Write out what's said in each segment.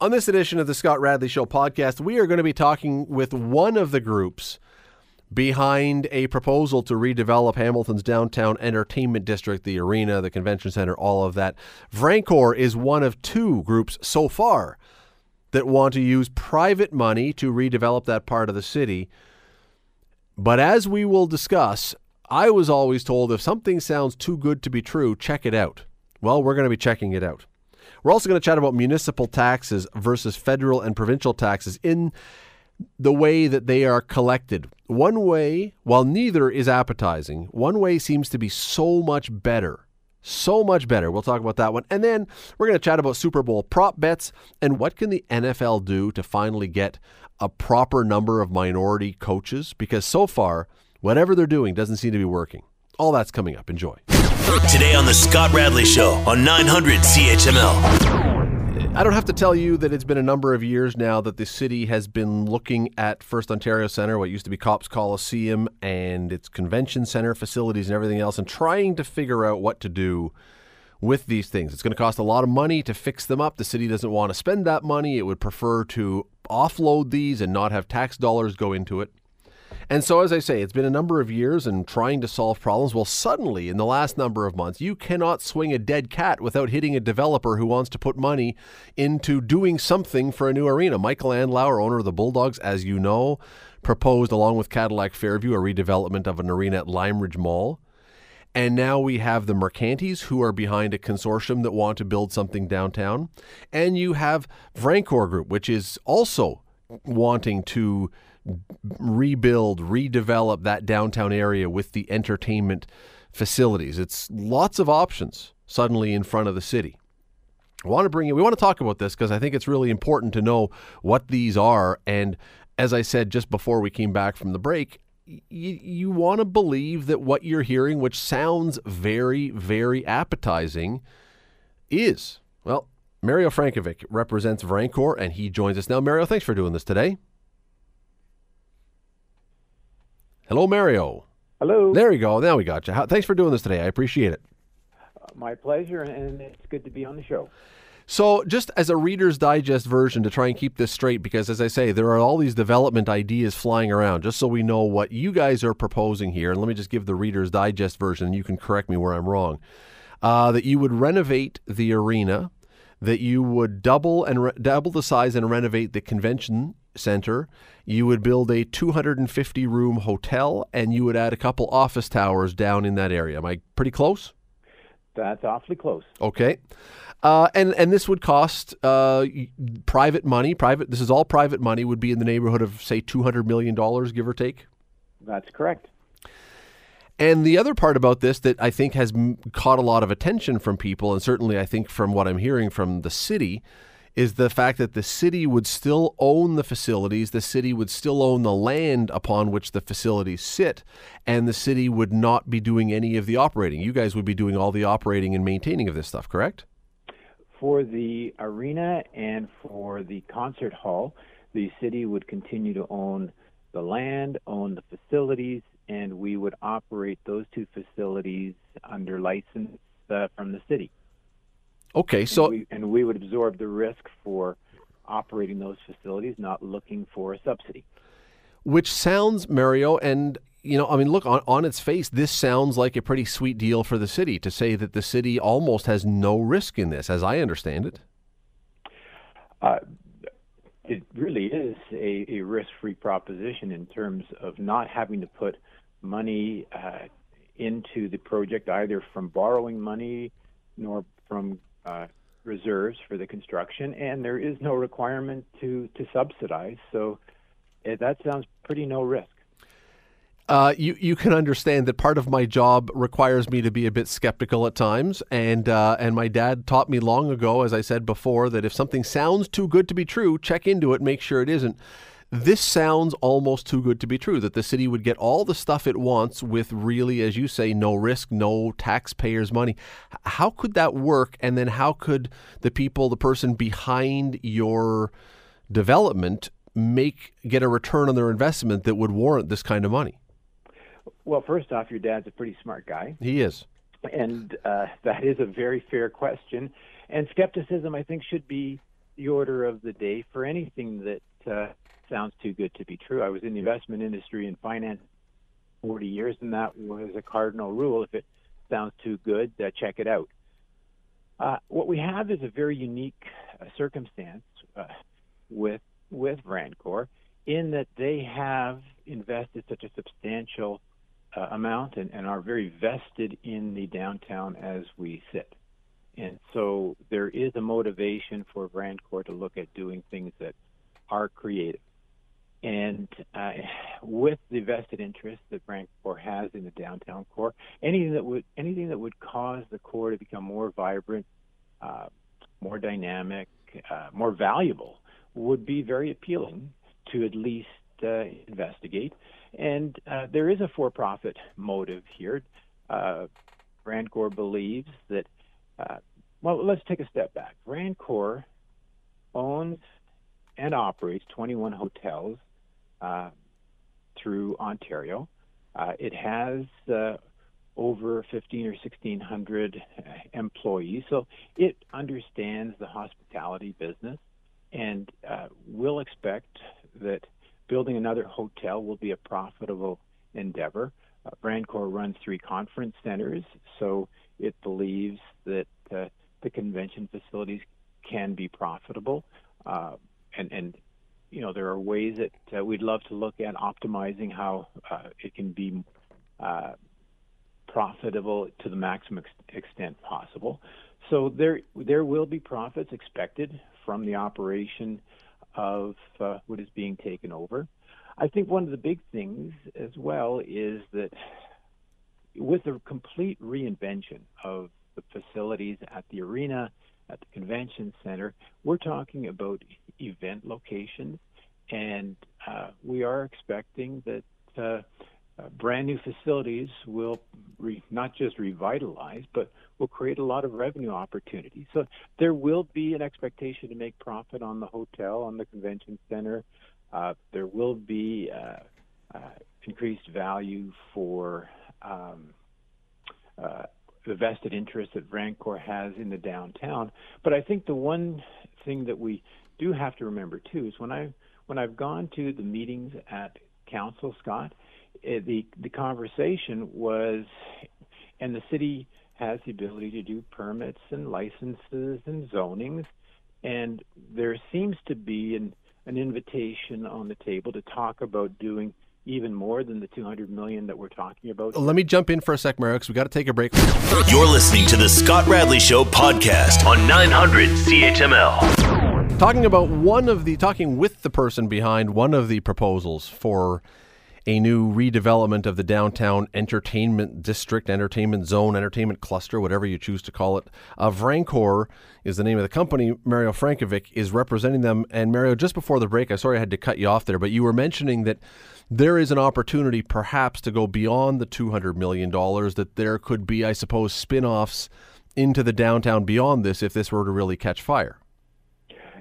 On this edition of the Scott Radley Show podcast, we are going to be talking with one of the groups behind a proposal to redevelop Hamilton's downtown entertainment district, the arena, the convention center, all of that. Vrancor is one of two groups so far that want to use private money to redevelop that part of the city. But as we will discuss, I was always told if something sounds too good to be true, check it out. Well, we're going to be checking it out. We're also going to chat about municipal taxes versus federal and provincial taxes in the way that they are collected. One way, while neither is appetizing, one way seems to be so much better. So much better. We'll talk about that one. And then we're going to chat about Super Bowl prop bets and what can the NFL do to finally get a proper number of minority coaches because so far whatever they're doing doesn't seem to be working. All that's coming up. Enjoy. Today on the Scott Radley Show on 900 CHML. I don't have to tell you that it's been a number of years now that the city has been looking at First Ontario Centre, what used to be Copps Coliseum, and its convention center facilities and everything else, and trying to figure out what to do with these things. It's going to cost a lot of money to fix them up. The city doesn't want to spend that money. It would prefer to offload these and not have tax dollars go into it. And so, as I say, it's been a number of years and trying to solve problems. Well, suddenly, in the last number of months, you cannot swing a dead cat without hitting a developer who wants to put money into doing something for a new arena. Michael Andlauer, owner of the Bulldogs, as you know, proposed, along with Cadillac Fairview, a redevelopment of an arena at Lime Ridge Mall. And now we have the Mercantis who are behind a consortium that want to build something downtown. And you have Vrancor Group, which is also wanting to rebuild, redevelop that downtown area with the entertainment facilities. It's lots of options suddenly in front of the city. I want to bring you, we want to talk about this because I think it's really important to know what these are. And as I said just before we came back from the break, you, you want to believe that what you're hearing, which sounds very, very appetizing, is. Well, Mario Frankovic represents Vrancor and he joins us now. Mario, thanks for doing this today. Hello, Mario. Hello. There you go. Now we got you. Thanks for doing this today. I appreciate it. Uh, my pleasure, and it's good to be on the show. So, just as a Reader's Digest version to try and keep this straight, because as I say, there are all these development ideas flying around, just so we know what you guys are proposing here. And let me just give the Reader's Digest version, and you can correct me where I'm wrong. Uh, that you would renovate the arena, that you would double and re- double the size and renovate the convention center. You would build a 250 room hotel and you would add a couple office towers down in that area. Am I pretty close? That's awfully close. Okay. Uh, and and this would cost uh, private money. Private. This is all private money. Would be in the neighborhood of say two hundred million dollars, give or take. That's correct. And the other part about this that I think has caught a lot of attention from people, and certainly I think from what I'm hearing from the city, is the fact that the city would still own the facilities, the city would still own the land upon which the facilities sit, and the city would not be doing any of the operating. You guys would be doing all the operating and maintaining of this stuff, correct? For the arena and for the concert hall, the city would continue to own the land, own the facilities, and we would operate those two facilities under license uh, from the city. Okay, so and we, and we would absorb the risk for operating those facilities, not looking for a subsidy. Which sounds, Mario, and you know, I mean, look on, on its face, this sounds like a pretty sweet deal for the city to say that the city almost has no risk in this, as I understand it. Uh, it really is a, a risk-free proposition in terms of not having to put money uh, into the project either from borrowing money nor from uh, reserves for the construction, and there is no requirement to to subsidize. So eh, that sounds pretty no risk. Uh, you you can understand that part of my job requires me to be a bit skeptical at times, and uh, and my dad taught me long ago, as I said before, that if something sounds too good to be true, check into it, make sure it isn't. This sounds almost too good to be true that the city would get all the stuff it wants with really, as you say, no risk, no taxpayers' money. How could that work? And then how could the people, the person behind your development, make get a return on their investment that would warrant this kind of money? Well, first off, your dad's a pretty smart guy. He is. And uh, that is a very fair question. And skepticism, I think, should be the order of the day for anything that uh, sounds too good to be true. I was in the investment industry and finance 40 years, and that was a cardinal rule. If it sounds too good, uh, check it out. Uh, what we have is a very unique uh, circumstance uh, with with Vrancor in that they have invested such a substantial uh, amount and, and, are very vested in the downtown as we sit. And so there is a motivation for Vrancor to look at doing things that are creative. And uh, with the vested interest that Vrancor has in the downtown core, anything that would anything that would cause the core to become more vibrant, uh, more dynamic, uh, more valuable would be very appealing to at least uh, investigate. And uh, there is a for-profit motive here. Uh, Vrancor believes that. well, let's take a step back. Vrancor owns and operates 21 hotels uh, through Ontario. Uh, it has uh, over 15 or 1600 employees, so it understands the hospitality business and uh, will expect that building another hotel will be a profitable endeavor. Uh, runs three conference centers, so it believes that uh, the convention facilities can be profitable. Uh, and, and you know, there are ways that uh, we'd love to look at optimizing how uh, it can be uh, profitable to the maximum ex- extent possible. So there, there will be profits expected from the operation of uh, what is being taken over. I think one of the big things as well is that with the complete reinvention of the facilities at the arena, at the convention center, we're talking about event locations, and uh, we are expecting that uh, uh, brand new facilities will re- not just revitalize, but will create a lot of revenue opportunities. So there will be an expectation to make profit on the hotel, on the convention center. Uh, there will be uh, uh, increased value for um, the vested interest that Vrancor has in the downtown. But I think the one thing that we do have to remember too is when I when I've gone to the meetings at council, Scott, eh, the the conversation was, and the city has the ability to do permits and licenses and zonings, and there seems to be an an invitation on the table to talk about doing even more than the 200 million that we're talking about. Let me jump in for a sec, Mario, because we got to take a break. You're listening to the Scott Radley Show podcast on 900 CHML. Talking about one of the, talking with the person behind one of the proposals for a new redevelopment of the downtown entertainment district, entertainment zone, entertainment cluster, whatever you choose to call it. Uh, Vrancor is the name of the company. Mario Frankovic is representing them. And Mario, just before the break, I sorry I had to cut you off there, but you were mentioning that there is an opportunity perhaps to go beyond the $200 million, that there could be, I suppose, spin offs into the downtown beyond this if this were to really catch fire.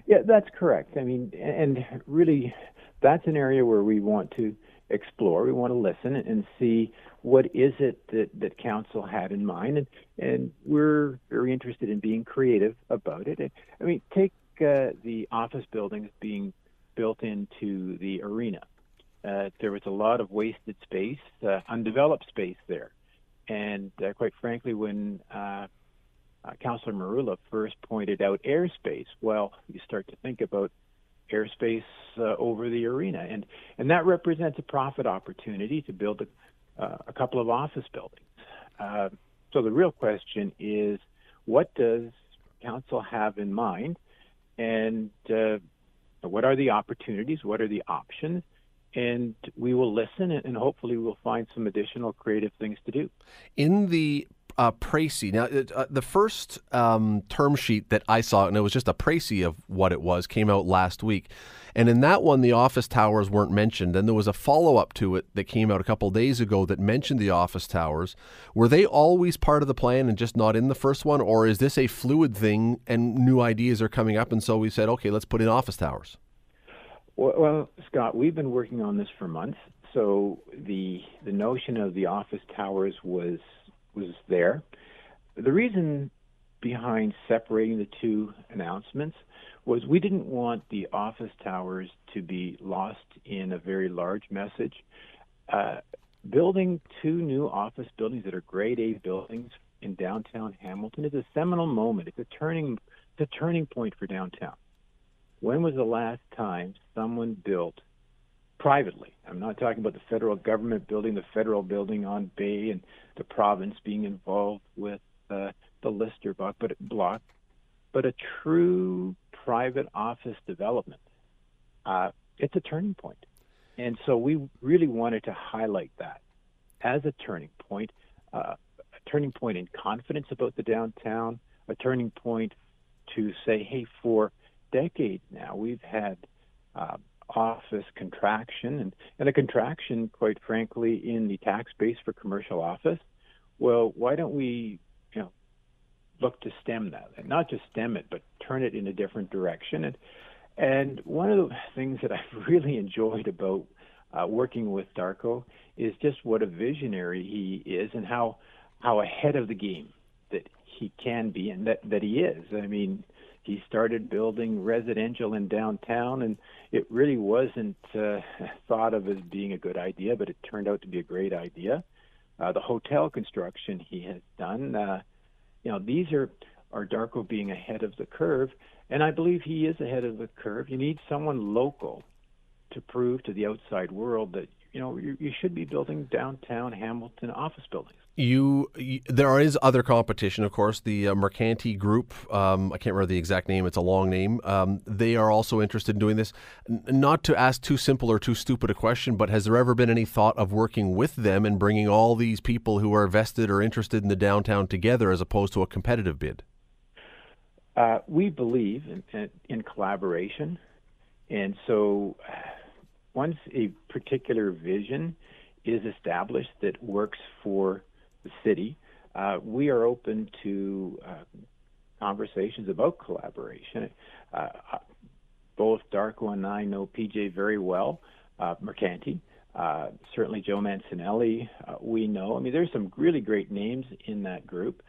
Yeah, that's correct. I mean, and really, that's an area where we want to explore. We want to listen and see what is it that, that council had in mind, and and we're very interested in being creative about it. I mean, take uh, the office buildings being built into the arena. Uh, there was a lot of wasted space, uh, undeveloped space there, and uh, quite frankly, when uh, uh, Councillor Merulla first pointed out airspace, well, you start to think about airspace uh, over the arena, and and that represents a profit opportunity to build a, uh, a couple of office buildings. Uh, so the real question is, what does council have in mind, and uh, what are the opportunities? What are the options? And we will listen, and hopefully we'll find some additional creative things to do. In the uh, précis. Now, uh, the first um, term sheet that I saw, and it was just a précis of what it was, came out last week. And in that one, the office towers weren't mentioned. And there was a follow up to it that came out a couple days ago that mentioned the office towers. Were they always part of the plan and just not in the first one? Or is this a fluid thing and new ideas are coming up? And so we said, okay, let's put in office towers. Well, well Scott, we've been working on this for months. So the the notion of the office towers was was there. The reason behind separating the two announcements was we didn't want the office towers to be lost in a very large message. Uh, building two new office buildings that are grade A buildings in downtown Hamilton is a seminal moment. It's a turning it's a turning point for downtown. When was the last time someone built privately? I'm not talking about the federal government building the federal building on Bay and the province being involved with uh, the Lister block, but a true private office development. Uh, it's a turning point. And so we really wanted to highlight that as a turning point, uh, a turning point in confidence about the downtown, a turning point to say, hey, for decades now, we've had uh, office contraction and, and a contraction, quite frankly, in the tax base for commercial office. Well, why don't we, you know, look to stem that, and not just stem it, but turn it in a different direction? And and one of the things that I've really enjoyed about uh, working with Darko is just what a visionary he is and how how ahead of the game that he can be and that that he is. I mean, he started building residential in downtown, and it really wasn't uh, thought of as being a good idea, but it turned out to be a great idea. Uh, the hotel construction he has done, uh, you know, these are are Darko being ahead of the curve, and I believe he is ahead of the curve. You need someone local to prove to the outside world that you know you, you should be building downtown Hamilton office buildings. You, you, there is other competition, of course. The uh, Mercanti Group, um, I can't remember the exact name. It's a long name. Um, they are also interested in doing this. N- not to ask too simple or too stupid a question, but has there ever been any thought of working with them and bringing all these people who are vested or interested in the downtown together, as opposed to a competitive bid? Uh, we believe in, in, collaboration, and so once a particular vision is established that works for the city, uh, we are open to uh, conversations about collaboration. Uh, uh both Darko and I know PJ very well, uh, Mercanti. Uh, certainly Joe Mancinelli, we know. I mean, there's some really great names in that group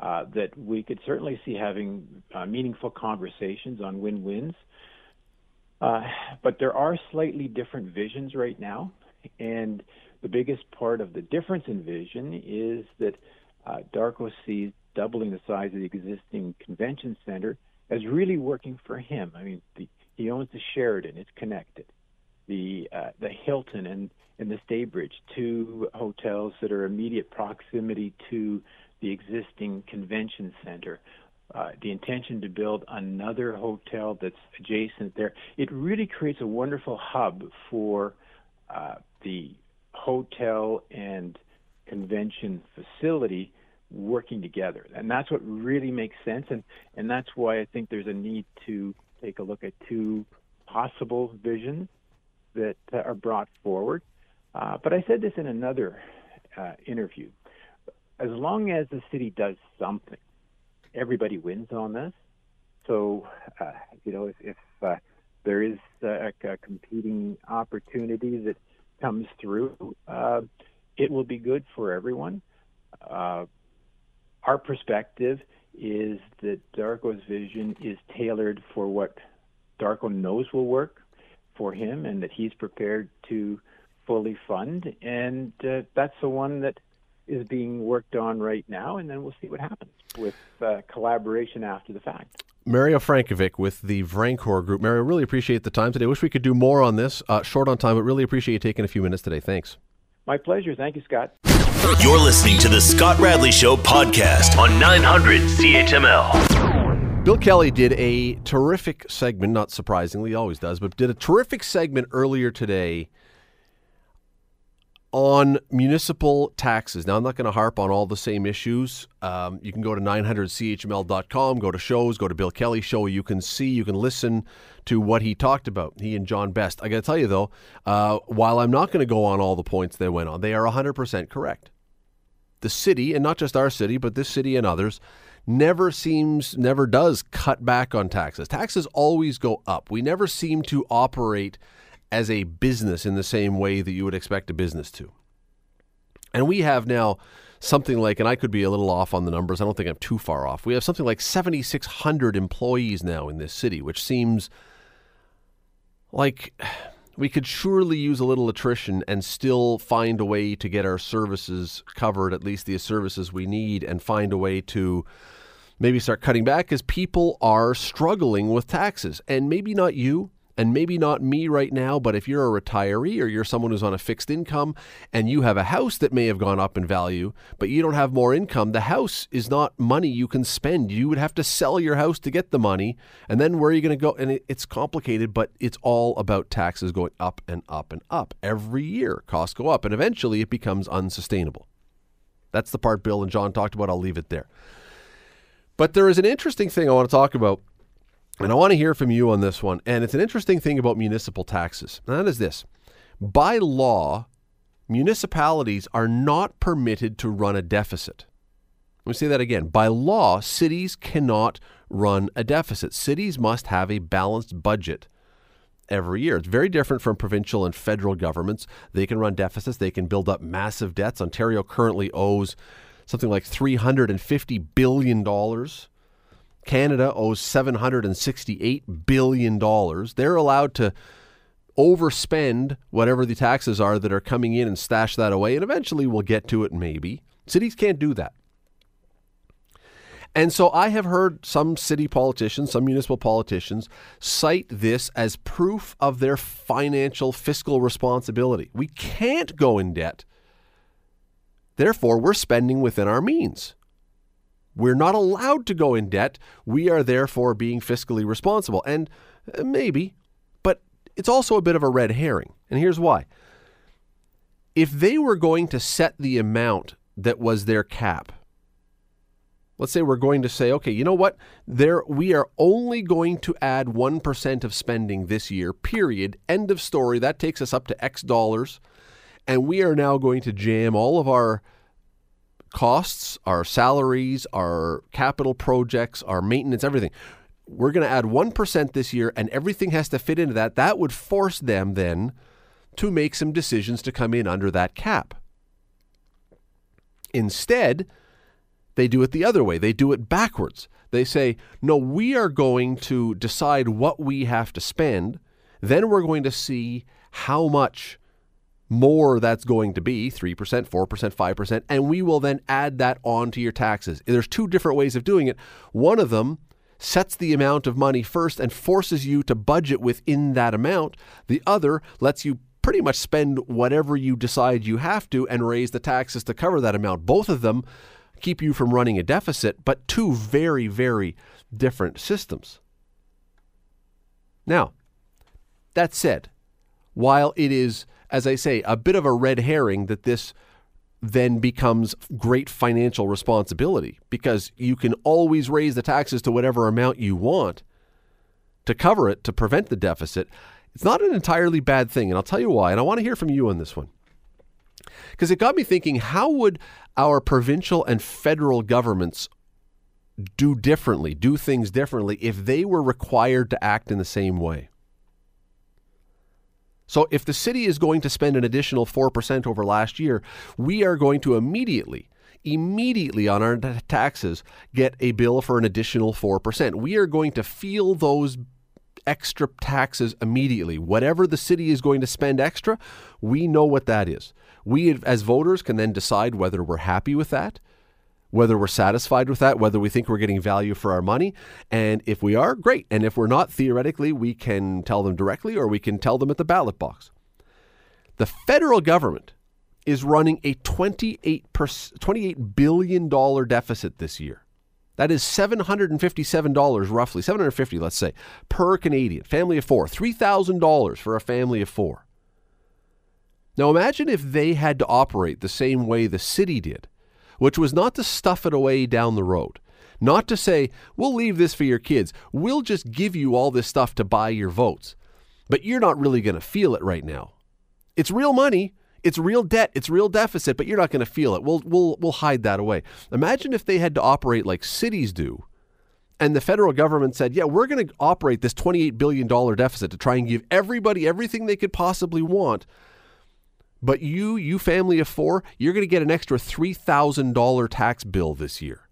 that we could certainly see having meaningful conversations on win-wins. but there are slightly different visions right now, and the biggest part of the difference in vision is that uh, Darko sees doubling the size of the existing convention center as really working for him. I mean, the, he owns the Sheraton; it's connected. The uh, the Hilton and and the Staybridge, two hotels that are immediate proximity to the existing convention center. Uh, the intention to build another hotel that's adjacent there. It really creates a wonderful hub for uh, the hotel and convention facility working together. And that's what really makes sense. And, and that's why I think there's a need to take a look at two possible visions that are brought forward. Uh, but I said this in another uh, interview. As long as the city does something, everybody wins on this. So, uh, you know, if, if uh, there is a, a competing opportunity that comes through, uh, it will be good for everyone. Uh, our perspective is that Darko's vision is tailored for what Darko knows will work for him and that he's prepared to fully fund. And uh, that's the one that is being worked on right now. And then we'll see what happens with uh, collaboration after the fact. Mario Frankovic with the Vrancor Group. Mario, really appreciate the time today. Wish we could do more on this. Uh, short on time, but really appreciate you taking a few minutes today. Thanks. My pleasure. Thank you, Scott. You're listening to the Scott Radley Show podcast on 900 CHML. Bill Kelly did a terrific segment, not surprisingly, he always does, but did a terrific segment earlier today on municipal taxes. Now, I'm not going to harp on all the same issues. Um, you can go to 900chml.com, go to shows, go to Bill Kelly show. You can see, you can listen to what he talked about, he and John Best. I got to tell you, though, uh, while I'm not going to go on all the points they went on, they are 100% correct. The city, and not just our city, but this city and others, never seems, never does cut back on taxes. Taxes always go up. We never seem to operate – as a business in the same way that you would expect a business to. And we have now something like, and I could be a little off on the numbers, I don't think I'm too far off. We have something like 7,600 employees now in this city, which seems like we could surely use a little attrition and still find a way to get our services covered, at least the services we need, and find a way to maybe start cutting back because people are struggling with taxes. And maybe not you, and maybe not me right now, but if you're a retiree or you're someone who's on a fixed income and you have a house that may have gone up in value, but you don't have more income, the house is not money you can spend. You would have to sell your house to get the money. And then where are you going to go? And it's complicated, but it's all about taxes going up and up and up. Every year, costs go up, and eventually it becomes unsustainable. That's the part Bill and John talked about. I'll leave it there. But there is an interesting thing I want to talk about and I want to hear from you on this one. And it's an interesting thing about municipal taxes. And that is this by law, municipalities are not permitted to run a deficit. Let me say that again. By law, cities cannot run a deficit. Cities must have a balanced budget every year. It's very different from provincial and federal governments. They can run deficits, they can build up massive debts. Ontario currently owes something like $350 billion Canada owes $768 billion. They're allowed to overspend whatever the taxes are that are coming in and stash that away. And eventually we'll get to it, maybe. Cities can't do that. And so I have heard some city politicians, some municipal politicians, cite this as proof of their financial fiscal responsibility. We can't go in debt. Therefore, we're spending within our means. We're not allowed to go in debt. We are therefore being fiscally responsible. And uh, maybe, but it's also a bit of a red herring. And here's why. If they were going to set the amount that was their cap, let's say we're going to say, okay, you know what? There we are only going to add 1% of spending this year, period. End of story. That takes us up to X dollars. And we are now going to jam all of our costs, our salaries, our capital projects, our maintenance, everything. We're going to add 1% this year and everything has to fit into that. That would force them then to make some decisions to come in under that cap. Instead, they do it the other way. They do it backwards. They say, no, we are going to decide what we have to spend. Then we're going to see how much more that's going to be 3%, 4%, 5%, and we will then add that on to your taxes. There's two different ways of doing it. One of them sets the amount of money first and forces you to budget within that amount. The other lets you pretty much spend whatever you decide you have to and raise the taxes to cover that amount. Both of them keep you from running a deficit, but two very, very different systems. Now, that said, while it is as I say, a bit of a red herring that this then becomes great financial responsibility because you can always raise the taxes to whatever amount you want to cover it to prevent the deficit. It's not an entirely bad thing, and I'll tell you why. And I want to hear from you on this one. Because it got me thinking how would our provincial and federal governments do differently, do things differently, if they were required to act in the same way? So if the city is going to spend an additional 4% over last year, we are going to immediately immediately on our taxes get a bill for an additional 4%. We are going to feel those extra taxes immediately. Whatever the city is going to spend extra, we know what that is. We as voters can then decide whether we're happy with that whether we're satisfied with that, whether we think we're getting value for our money. And if we are, great. And if we're not, theoretically, we can tell them directly or we can tell them at the ballot box. The federal government is running a 28, $28 billion deficit this year. That is $757 roughly, 750 let's say, per Canadian. Family of four, $3,000 for a family of four. Now imagine if they had to operate the same way the city did which was not to stuff it away down the road, not to say, we'll leave this for your kids, we'll just give you all this stuff to buy your votes, but you're not really going to feel it right now. It's real money. It's real debt, it's real deficit, but you're not going to feel it. We'll, we'll, we'll hide that away. Imagine if they had to operate like cities do, and the federal government said, yeah, we're going to operate this $28 billion deficit to try and give everybody everything they could possibly want But you, you family of four, you're going to get an extra $3,000 tax bill this year.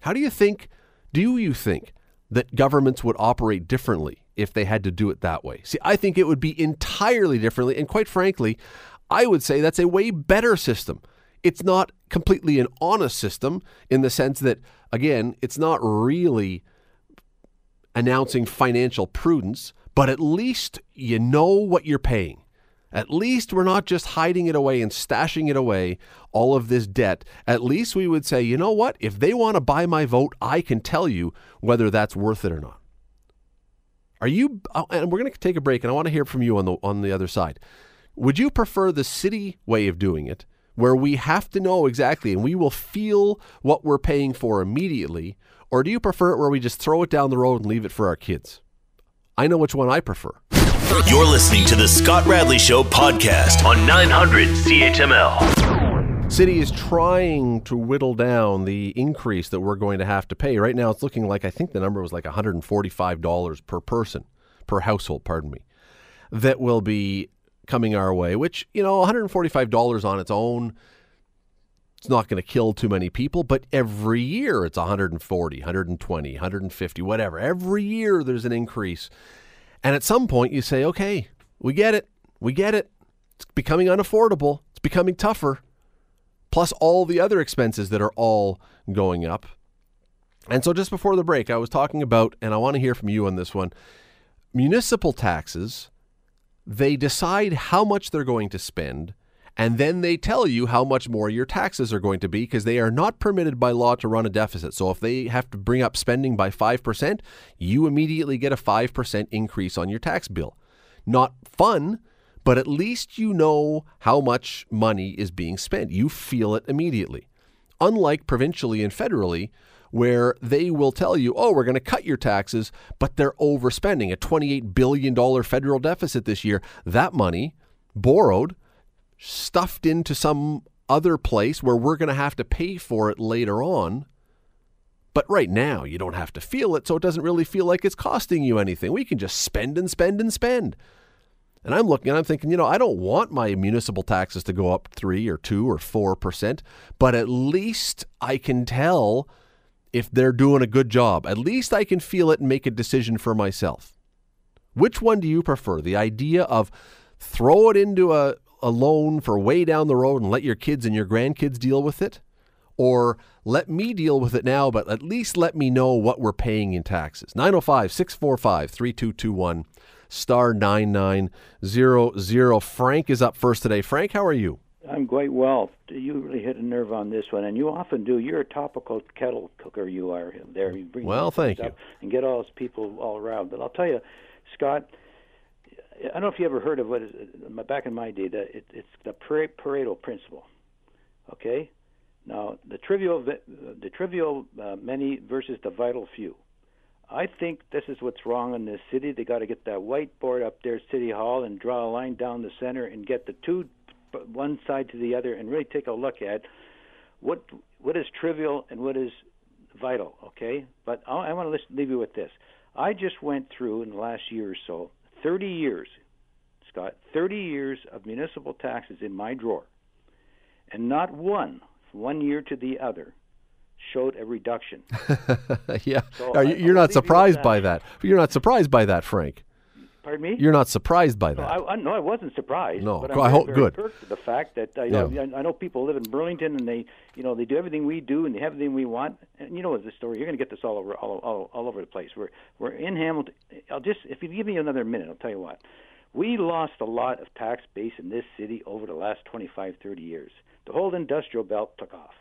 How do you think, do you think that governments would operate differently if they had to do it that way? See, I think it would be entirely differently. And quite frankly, I would say that's a way better system. It's not completely an honest system in the sense that, again, it's not really announcing financial prudence, but at least you know what you're paying. At least we're not just hiding it away and stashing it away, all of this debt. At least we would say, you know what? If they want to buy my vote, I can tell you whether that's worth it or not. Are you, uh, and we're going to take a break, and I want to hear from you on the, on the other side. Would you prefer the city way of doing it, where we have to know exactly and we will feel what we're paying for immediately? Or do you prefer it where we just throw it down the road and leave it for our kids? I know which one I prefer. You're listening to the Scott Radley Show podcast on 900 CHML. City is trying to whittle down the increase that we're going to have to pay. Right now, it's looking like I think the number was like $145 per person, per household, pardon me, that will be coming our way, which, you know, $145 on its own, it's not going to kill too many people, but every year it's 140, 120, 150, whatever. Every year there's an increase. And at some point you say, okay, we get it. We get it. It's becoming unaffordable. It's becoming tougher. Plus all the other expenses that are all going up. And so just before the break, I was talking about, and I want to hear from you on this one municipal taxes they decide how much they're going to spend, and then they tell you how much more your taxes are going to be because they are not permitted by law to run a deficit. So if they have to bring up spending by 5%, you immediately get a 5% increase on your tax bill. Not fun, but at least you know how much money is being spent. You feel it immediately. Unlike provincially and federally, where they will tell you, oh, we're going to cut your taxes, but they're overspending a $28 billion federal deficit this year. That money, borrowed, stuffed into some other place where we're going to have to pay for it later on. But right now, you don't have to feel it, so it doesn't really feel like it's costing you anything. We can just spend and spend and spend. And I'm looking and I'm thinking, you know, I don't want my municipal taxes to go up three or two or four percent, but at least I can tell if they're doing a good job. At least I can feel it and make a decision for myself. Which one do you prefer? The idea of throw it into a, a loan for way down the road and let your kids and your grandkids deal with it? Or let me deal with it now, but at least let me know what we're paying in taxes. 905 645 3221 star 9900. Frank is up first today. Frank, how are you? I'm quite well. You really hit a nerve on this one, and you often do. You're a topical kettle cooker. You are there. You bring well, thank you, and get all those people all around. But I'll tell you, Scott. I don't know if you ever heard of what is back in my day. That it, it's the Pareto principle. Okay, now the trivial, the trivial uh, many versus the vital few. I think this is what's wrong in this city. They got to get that whiteboard up there, at City Hall, and draw a line down the center and get the two one side to the other and really take a look at what what is trivial and what is vital. Okay, but I, I want to leave you with this. I just went through in the last year or so 30 years, Scott, 30 years of municipal taxes in my drawer, and not one, from one year to the other, showed a reduction. yeah, so you're not surprised by that. You're not surprised by that, Frank. Pardon me? You're not surprised by that? No, I, I, no, I wasn't surprised. No, but I'm I hope very good. The fact that uh, know, I know people live in Burlington and they, you know, they do everything we do and they have everything we want. And you know the story. You're going to get this all over, all, all, all over the place. We're we're in Hamilton. I'll just, if you give me another minute, I'll tell you what. We lost a lot of tax base in this city over the last 25, 30 years. The whole industrial belt took off.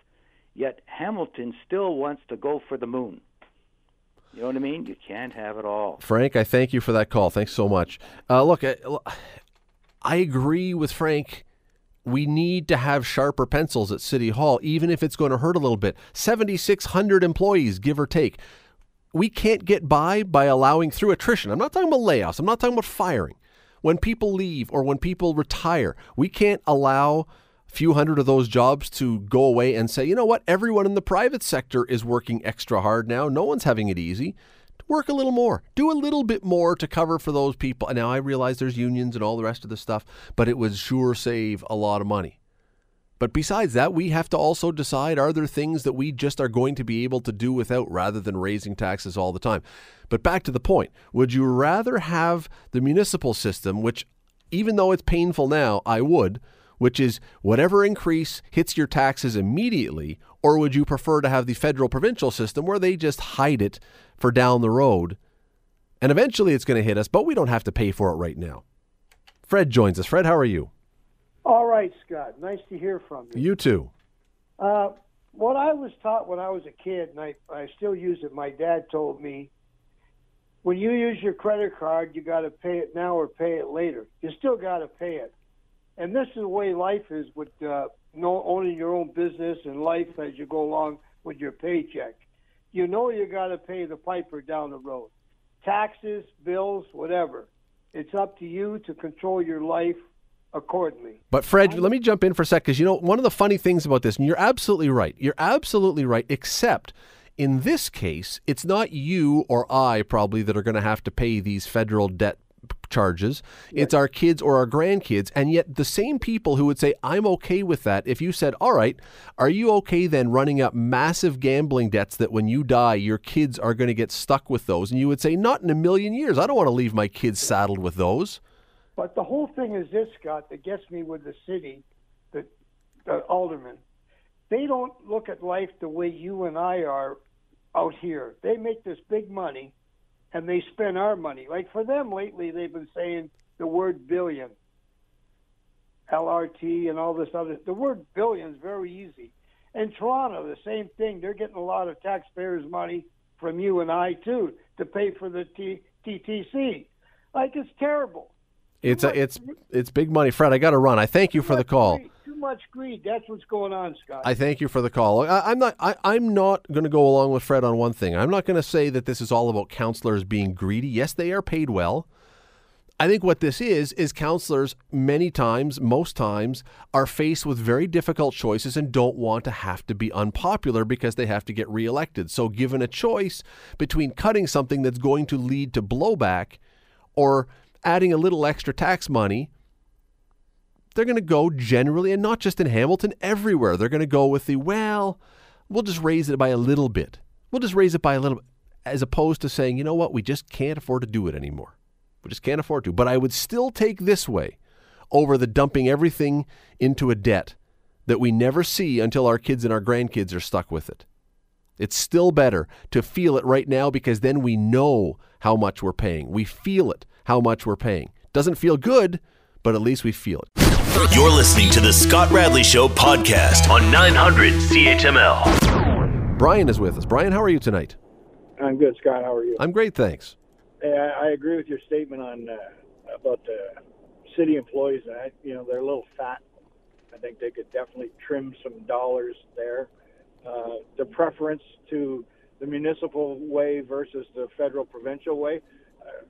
Yet Hamilton still wants to go for the moon. You know what I mean? You can't have it all. Frank, I thank you for that call. Thanks so much. Uh, look, I, I agree with Frank. We need to have sharper pencils at City Hall, even if it's going to hurt a little bit. 7,600 employees, give or take. We can't get by by allowing through attrition. I'm not talking about layoffs. I'm not talking about firing. When people leave or when people retire, we can't allow few hundred of those jobs to go away and say, you know what, everyone in the private sector is working extra hard now. No one's having it easy. work a little more, do a little bit more to cover for those people. And now I realize there's unions and all the rest of the stuff, but it would sure save a lot of money. But besides that, we have to also decide are there things that we just are going to be able to do without rather than raising taxes all the time. But back to the point would you rather have the municipal system, which, even though it's painful now, I would, which is whatever increase hits your taxes immediately, or would you prefer to have the federal provincial system where they just hide it for down the road? And eventually it's going to hit us, but we don't have to pay for it right now. Fred joins us. Fred, how are you? All right, Scott. Nice to hear from you. You too. Uh, what I was taught when I was a kid, and I, I still use it, my dad told me when you use your credit card, you got to pay it now or pay it later. You still got to pay it. And this is the way life is with uh, owning your own business and life as you go along with your paycheck. You know you got to pay the piper down the road. Taxes, bills, whatever. It's up to you to control your life accordingly. But Fred, let me jump in for a sec because you know one of the funny things about this, and you're absolutely right. You're absolutely right, except in this case, it's not you or I probably that are going to have to pay these federal debt charges. It's our kids or our grandkids. And yet, the same people who would say, I'm okay with that, if you said, All right, are you okay then running up massive gambling debts that when you die, your kids are going to get stuck with those? And you would say, Not in a million years. I don't want to leave my kids saddled with those. But the whole thing is this, Scott, that gets me with the city, the, the aldermen. They don't look at life the way you and I are out here. They make this big money and they spend our money. Like for them lately, they've been saying the word billion, LRT, and all this other. The word billion is very easy. In Toronto, the same thing. They're getting a lot of taxpayers' money from you and I too to pay for the T- TTC. Like it's terrible. It's a, it's it's big money, Fred. I got to run. I thank you for the call. Much greed. That's what's going on, Scott. I thank you for the call. I, am not. I, I'm not going to go along with Fred on one thing. I'm not going to say that this is all about counselors being greedy. Yes, they are paid well. I think what this is is counselors many times, most times, are faced with very difficult choices and don't want to have to be unpopular because they have to get reelected. So, given a choice between cutting something that's going to lead to blowback or adding a little extra tax money, they're going to go generally, and not just in Hamilton, everywhere. They're going to go with the, well, we'll just raise it by a little bit. We'll just raise it by a little bit, as opposed to saying, you know what, we just can't afford to do it anymore. We just can't afford to. But I would still take this way over the dumping everything into a debt that we never see until our kids and our grandkids are stuck with it. It's still better to feel it right now because then we know how much we're paying. We feel it how much we're paying. Doesn't feel good, but at least we feel it. You're listening to the Scott Radley Show podcast on 900 CHML. Brian is with us. Brian, how are you tonight? I'm good, Scott. How are you? I'm great, thanks. Hey, I, I agree with your statement on uh, about the city employees. I, you know, they're a little fat. I think they could definitely trim some dollars there. Uh, the preference to the municipal way versus the federal provincial way. Uh,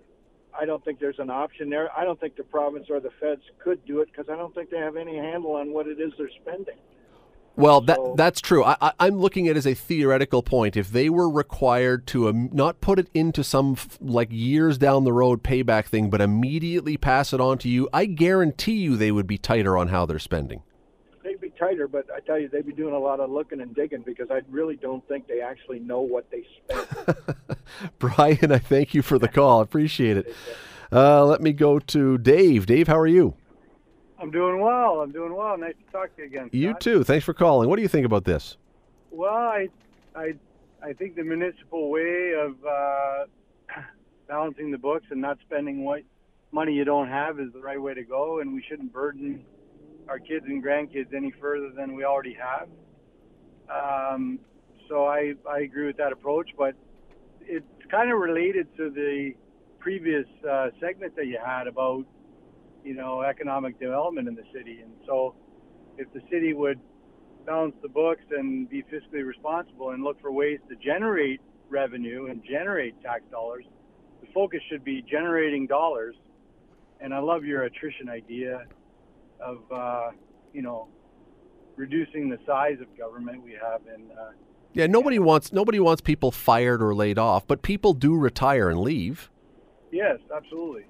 I don't think there's an option there. I don't think the province or the feds could do it because I don't think they have any handle on what it is they're spending. Well, that that's true. I, am looking at it as a theoretical point. If they were required to um, not put it into some f- like years down the road payback thing, but immediately pass it on to you, I guarantee you they would be tighter on how they're spending tighter, but I tell you, they'd be doing a lot of looking and digging because I really don't think they actually know what they spend. Brian, I thank you for the call. I appreciate it. Uh, let me go to Dave. Dave, how are you? I'm doing well. I'm doing well. Nice to talk to you again. Scott. You too. Thanks for calling. What do you think about this? Well, I, I, I think the municipal way of uh, balancing the books and not spending what money you don't have is the right way to go, and we shouldn't burden our kids and grandkids any further than we already have. Um, so I, I agree with that approach, but it's kind of related to the previous uh, segment that you had about, you know, economic development in the city. And so if the city would balance the books and be fiscally responsible and look for ways to generate revenue and generate tax dollars, the focus should be generating dollars. And I love your attrition idea of uh, you know reducing the size of government we have in uh, Yeah, nobody wants nobody wants people fired or laid off, but people do retire and leave. Yes, absolutely,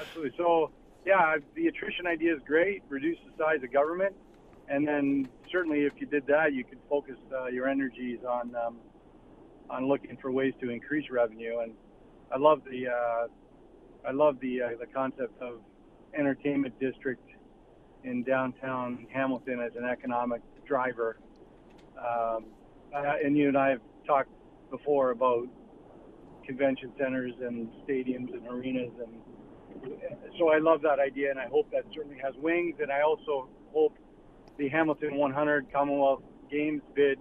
absolutely. So yeah, the attrition idea is great. Reduce the size of government, and then certainly if you did that, you could focus uh, your energies on um, on looking for ways to increase revenue. And I love the uh, I love the uh, the concept of entertainment district in downtown Hamilton as an economic driver. Um, uh, and you and I have talked before about convention centers and stadiums and arenas, and so I love that idea, and I hope that certainly has wings. And I also hope the Hamilton 100 Commonwealth Games bid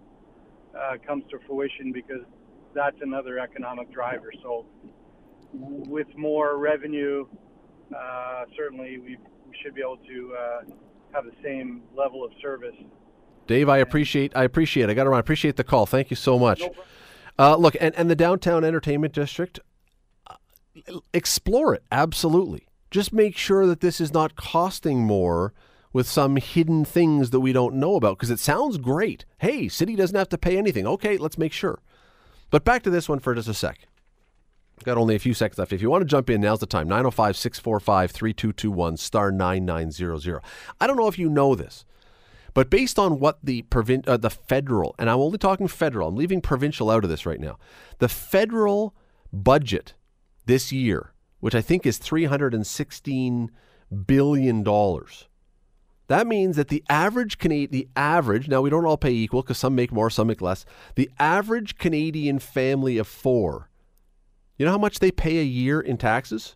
uh, comes to fruition because that's another economic driver. So with more revenue, uh, certainly we, we should be able to uh, have the same level of service. Dave, I appreciate I appreciate. I got around. I appreciate the call. Thank you so much. Uh, look, and, and the downtown entertainment district, uh, explore it absolutely. Just make sure that this is not costing more with some hidden things that we don't know about because it sounds great. Hey, city doesn't have to pay anything. Okay, let's make sure. But back to this one for just a sec. Got only a few seconds left. If you want to jump in, now's the time. 905 645 3221 star 9900. I don't know if you know this, but based on what the provin- uh, the federal, and I'm only talking federal, I'm leaving provincial out of this right now. The federal budget this year, which I think is $316 billion. That means that the average Canadian, the average, now we don't all pay equal because some make more, some make less. The average Canadian family of four you know how much they pay a year in taxes?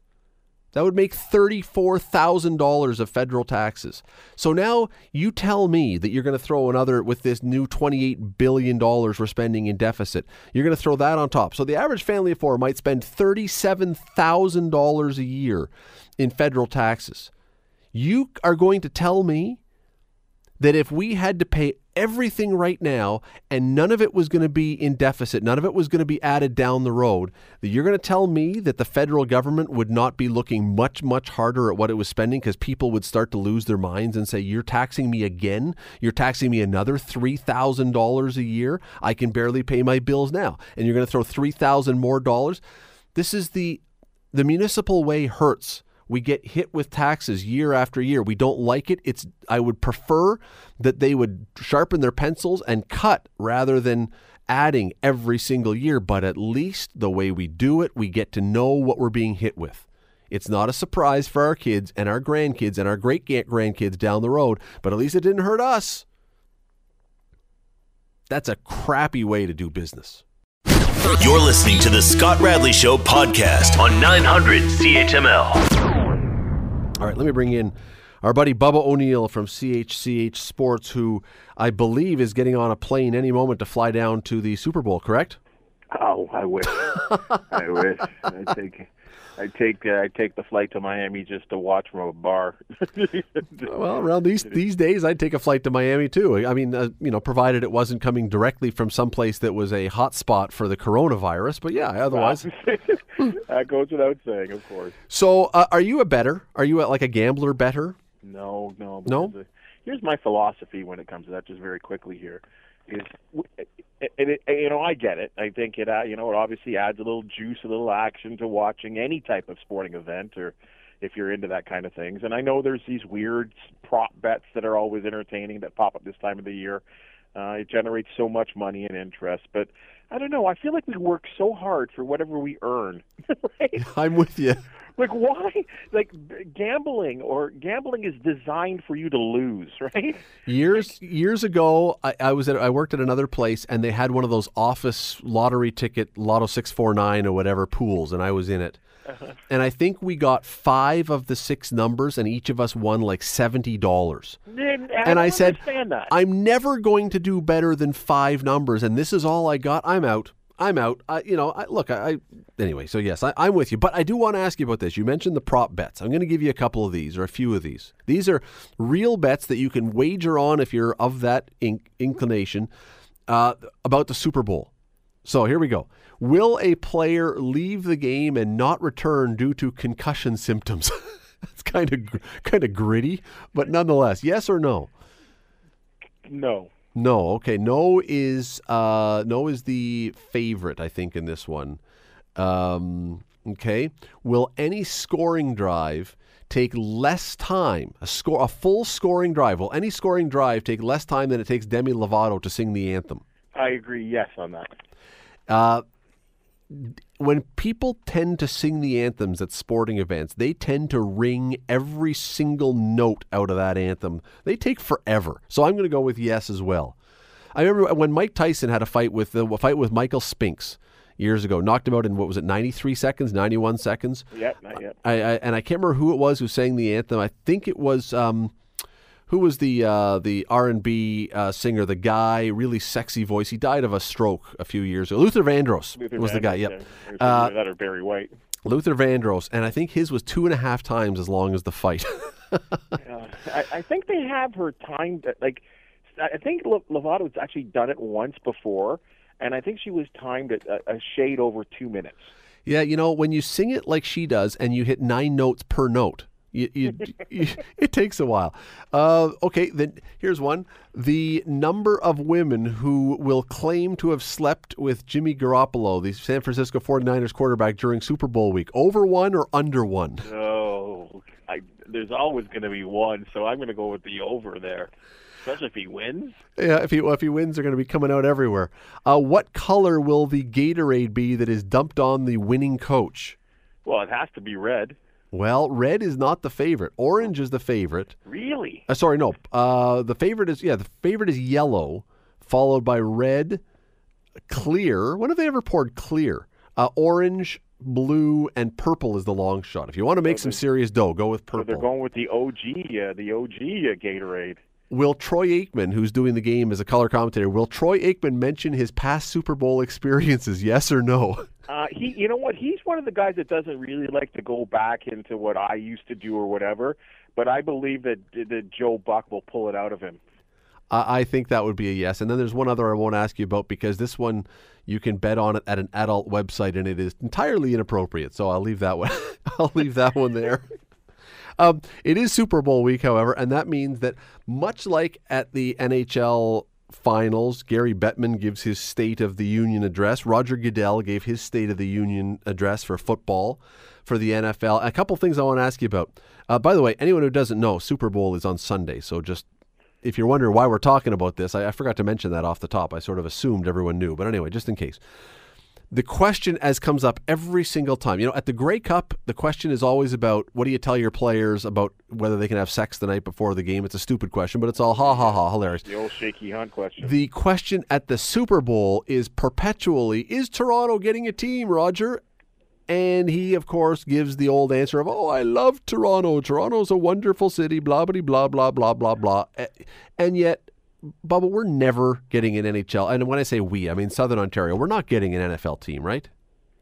That would make $34,000 of federal taxes. So now you tell me that you're going to throw another, with this new $28 billion we're spending in deficit, you're going to throw that on top. So the average family of four might spend $37,000 a year in federal taxes. You are going to tell me that if we had to pay everything right now and none of it was going to be in deficit, none of it was going to be added down the road, that you're going to tell me that the federal government would not be looking much, much harder at what it was spending because people would start to lose their minds and say, You're taxing me again? You're taxing me another $3,000 a year? I can barely pay my bills now. And you're going to throw 3,000 more dollars? This is the the municipal way hurts we get hit with taxes year after year. We don't like it. It's I would prefer that they would sharpen their pencils and cut rather than adding every single year, but at least the way we do it, we get to know what we're being hit with. It's not a surprise for our kids and our grandkids and our great grandkids down the road, but at least it didn't hurt us. That's a crappy way to do business. You're listening to the Scott Radley Show podcast on 900 CHML. All right, let me bring in our buddy Bubba O'Neil from CHCH Sports, who I believe is getting on a plane any moment to fly down to the Super Bowl, correct? Oh, I wish. I wish. I take I take uh, I take the flight to Miami just to watch from a bar. well, around these these days, I'd take a flight to Miami too. I mean, uh, you know, provided it wasn't coming directly from someplace that was a hot spot for the coronavirus. But yeah, otherwise, that goes without saying, of course. So, uh, are you a better? Are you a, like a gambler better? No, no, no. here's my philosophy when it comes to that. Just very quickly here is and it, you know I get it. I think it uh, you know it obviously adds a little juice, a little action to watching any type of sporting event or if you're into that kind of things. And I know there's these weird prop bets that are always entertaining that pop up this time of the year. Uh, it generates so much money and interest, but I don't know. I feel like we work so hard for whatever we earn. right? I'm with you. Like why? Like gambling or gambling is designed for you to lose, right? Years years ago, I, I was at I worked at another place and they had one of those office lottery ticket Lotto six four nine or whatever pools, and I was in it. Uh-huh. And I think we got five of the six numbers, and each of us won like seventy dollars. And I said, that. "I'm never going to do better than five numbers, and this is all I got. I'm out. I'm out. I, you know, I, look, I, I, anyway. So yes, I, am with you, but I do want to ask you about this. You mentioned the prop bets. I'm going to give you a couple of these or a few of these. These are real bets that you can wager on if you're of that inc- inclination uh, about the Super Bowl. So here we go. Will a player leave the game and not return due to concussion symptoms? That's kind of kind of gritty, but nonetheless, yes or no? No. No, okay. No is uh, no is the favorite, I think, in this one. Um, okay. Will any scoring drive take less time? A score, a full scoring drive. Will any scoring drive take less time than it takes Demi Lovato to sing the anthem? I agree. Yes, on that. Uh, when people tend to sing the anthems at sporting events, they tend to ring every single note out of that anthem. They take forever. So I'm going to go with yes as well. I remember when Mike Tyson had a fight with a fight with Michael Spinks years ago, knocked him out in what was it, 93 seconds, 91 seconds. Yep, not yet. I, I and I can't remember who it was who sang the anthem. I think it was. Um, who was the uh, the R and B uh, singer? The guy, really sexy voice. He died of a stroke a few years ago. Luther Vandross Luther was the guy. Yep, yeah. Uh, that or Barry White. Luther Vandross, and I think his was two and a half times as long as the fight. Uh, I, I think they have her timed. Like, I think Lo- Lovato's actually done it once before, and I think she was timed at a, a shade over two minutes. yeah, you know when you sing it like she does, and you hit nine notes per note. You, you, you, it takes a while. Uh, okay, then here's one. The number of women who will claim to have slept with Jimmy Garoppolo, the San Francisco 49ers quarterback, during Super Bowl week. Over one or under one? Oh, I, there's always going to be one, so I'm going to go with the over there, especially if he wins. Yeah, if he if he wins, they're going to be coming out everywhere. Uh, what color will the Gatorade be that is dumped on the winning coach? Well, it has to be red. Well, red is not the favorite. Orange is the favorite. Really? Uh, sorry, no. Uh, the favorite is yeah, the favorite is yellow, followed by red, clear. When have they ever poured clear? Uh, orange, blue, and purple is the long shot. If you want to make some serious dough, go with So they're going with the OG, uh, the OG uh, Gatorade. Will Troy Aikman, who's doing the game as a color commentator, will Troy Aikman mention his past Super Bowl experiences? Yes or no? Uh, he, you know what? He's one of the guys that doesn't really like to go back into what I used to do or whatever. But I believe that that Joe Buck will pull it out of him. I I think that would be a yes. And then there's one other I won't ask you about because this one you can bet on it at an adult website and it is entirely inappropriate. So I'll leave that one. I'll leave that one there. Um, it is Super Bowl week, however, and that means that much like at the NHL finals, Gary Bettman gives his State of the Union address. Roger Goodell gave his State of the Union address for football, for the NFL. A couple things I want to ask you about. Uh, by the way, anyone who doesn't know, Super Bowl is on Sunday, so just if you're wondering why we're talking about this, I, I forgot to mention that off the top. I sort of assumed everyone knew, but anyway, just in case. The question as comes up every single time. You know, at the Grey Cup, the question is always about what do you tell your players about whether they can have sex the night before the game. It's a stupid question, but it's all ha ha ha hilarious. The old shaky hunt question. The question at the Super Bowl is perpetually is Toronto getting a team, Roger? And he, of course, gives the old answer of, oh, I love Toronto. Toronto's a wonderful city, blah, blah, blah, blah, blah, blah, blah. And yet, Bubba, we're never getting an NHL. And when I say we, I mean Southern Ontario. We're not getting an NFL team, right?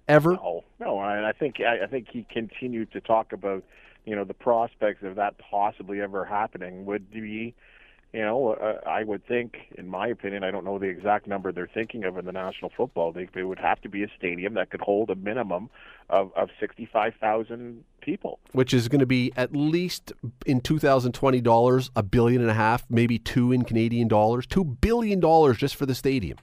Ever? No, no, and I think I, I think he continued to talk about, you know, the prospects of that possibly ever happening would be, you know, uh, I would think, in my opinion, I don't know the exact number they're thinking of in the National Football League, but it would have to be a stadium that could hold a minimum of of sixty five thousand people. Which is going to be at least in 2020 dollars, a billion and a half, maybe two in Canadian dollars, two billion dollars just for the stadium.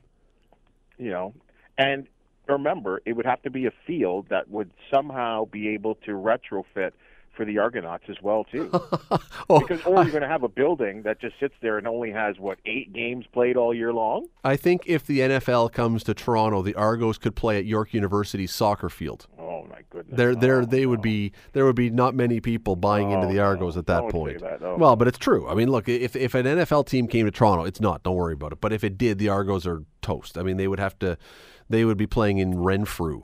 you know and remember it would have to be a field that would somehow be able to retrofit for the argonauts as well too Oh, because or you're going to have a building that just sits there and only has what eight games played all year long I think if the NFL comes to Toronto, the Argos could play at York University's soccer field. oh my goodness There, there, Oh, they would be there would be not many people buying into Oh, the Argos no. at that point. that. Oh. Well, but it's true. I mean, look, if if an NFL team came to Toronto, it's not. Don't worry about it. But if it did, the Argos are toast. I mean, they would have to, they would be playing in Renfrew,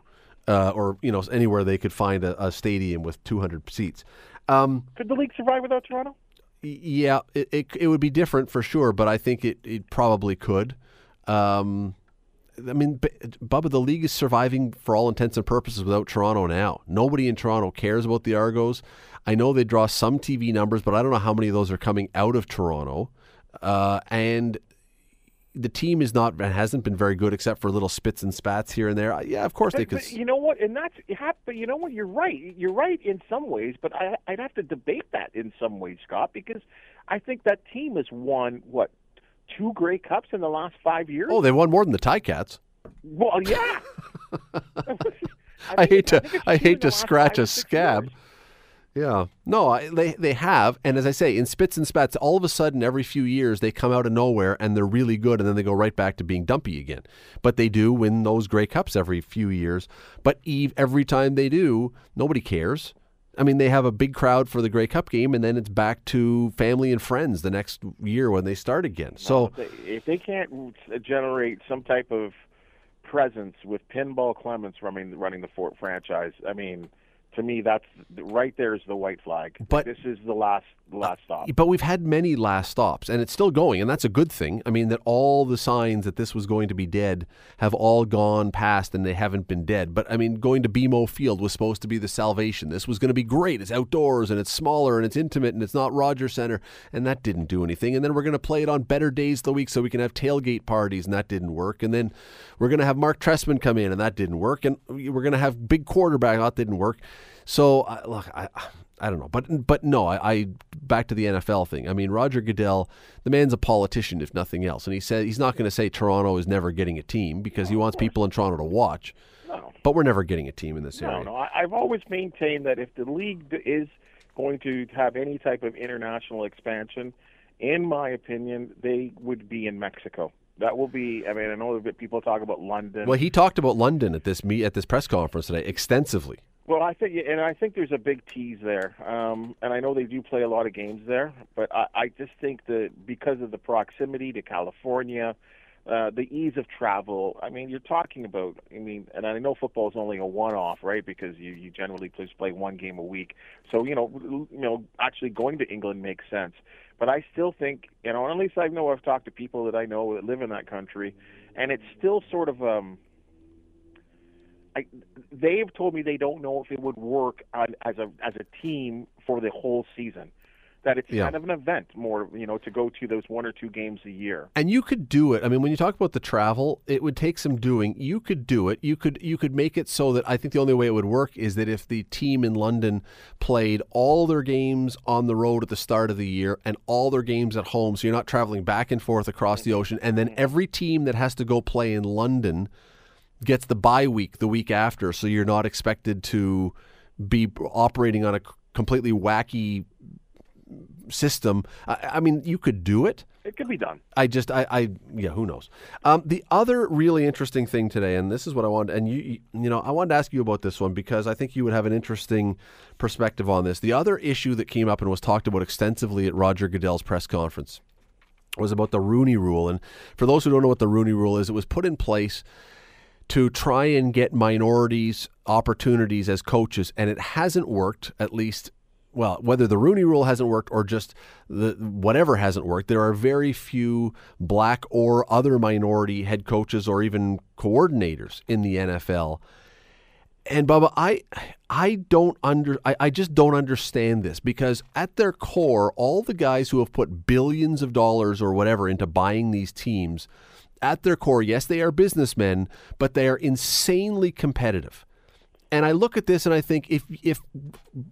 uh, or you know anywhere they could find a, a stadium with 200 seats. Um, could the league survive without toronto Yeah, it, it it would be different for sure, but I think it, it probably could. Um, I mean, B- Bubba, the league is surviving for all intents and purposes without Toronto now. Nobody in Toronto cares about the Argos. I know they draw some TV numbers, but I don't know how many of those are coming out of Toronto. Uh, and the team is not hasn't been very good except for little spits and spats here and there. Uh, Yeah, of course they could. but you know what and that's but you know what you're right you're right in some ways but I, i'd have to debate that in some ways scott because i think that team has won what two Grey Cups in the last five years. Oh, they won more than the Ti-Cats. Well, yeah. I, hate to it's I hate to scratch a scab. years. Yeah. No, I, they they have, and as I say, in spits and spats, all of a sudden, every few years, they come out of nowhere and they're really good, and then they go right back to being dumpy again. But they do win those Grey Cups every few years. But Eve, every time they do, nobody cares. I mean, they have a big crowd for the Grey Cup game, and then it's back to family and friends the next year when they start again. So If they, if they can't generate some type of presence with Pinball Clemons running running the Fort franchise, I mean, to me, that's right there is the white flag. But- this is the last uh, last stop. But we've had many last stops, and it's still going, and that's a good thing. I mean, that all the signs that this was going to be dead have all gone past, and they haven't been dead. But I mean, going to BMO Field was supposed to be the salvation. This was going to be great. It's outdoors, and it's smaller, and it's intimate, and it's not Rogers Center, and that didn't do anything. And then we're going to play it on better days of the week, so we can have tailgate parties, and that didn't work. And then we're going to have Marc Trestman come in, and that didn't work. And we're going to have big quarterback, that didn't work. So uh, look, I. I don't know, but but no, I, I back to the NFL thing. I mean, Roger Goodell, the man's a politician, if nothing else, and he said he's not going to say Toronto is never getting a team because he wants people in Toronto to watch. No. But we're never getting a team in this No, area. no. I, I've always maintained that if the league is going to have any type of international expansion, in my opinion, they would be in Mexico. That will be. I mean, I know that people talk about London. Well, he talked about London at this meet at this press conference today extensively. Well, I think, and I think there's a big tease there, um, and I know they do play a lot of games there, but I, I just think that because of the proximity to California, uh, the ease of travel. I mean, you're talking about. I mean, and I know football is only a one-off, right? Because you you generally just play one game a week, so you know, you know, actually going to England makes sense. But I still think, you know, at least I know I've talked to people that I know that live in that country, and it's still sort of um, I, they've told me they don't know if it would work on, as a as a team for the whole season. That it's Yeah. kind of an event more, you know, to go to those one or two games a year. And you could do it. I mean, when you talk about the travel, it would take some doing. You could do it. You could you could make it so that I think the only way it would work is that if the team in London played all their games on the road at the start of the year and all their games at home, so you're not traveling back and forth across the mm-hmm. ocean, and then mm-hmm. every team that has to go play in London gets the bye week the week after, so you're not expected to be operating on a completely wacky system. I, I mean, you could do it. It could be done. I just, I, I yeah, who knows? Um, the other really interesting thing today, and this is what I wanted, and you, you, you know, I wanted to ask you about this one because I think you would have an interesting perspective on this. The other issue that came up and was talked about extensively at Roger Goodell's press conference was about the Rooney Rule. And for those who don't know what the Rooney Rule is, it was put in place to try and get minorities opportunities as coaches, and it hasn't worked. At least, well, whether the Rooney Rule hasn't worked or just the whatever hasn't worked, there are very few black or other minority head coaches or even coordinators in the NFL. And Bubba, I I don't under I, I just don't understand this because at their core, all the guys who have put billions of dollars or whatever into buying these teams, at their core, yes, they are businessmen, but they are insanely competitive. And I look at this and I think if if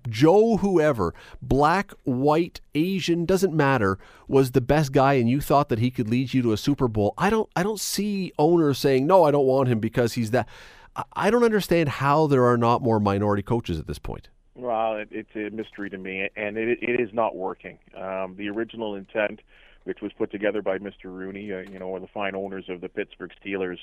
Joe whoever, black, white, Asian, doesn't matter, was the best guy and you thought that he could lead you to a Super Bowl, I don't I don't see owners saying, "No, I don't want him because he's that." I- don't understand how there are not more minority coaches at this point. Well, it, it's a mystery to me, and it, it is not working. Um, the original intent, which was put together by Mr. Rooney, uh, you know, one of the fine owners of the Pittsburgh Steelers,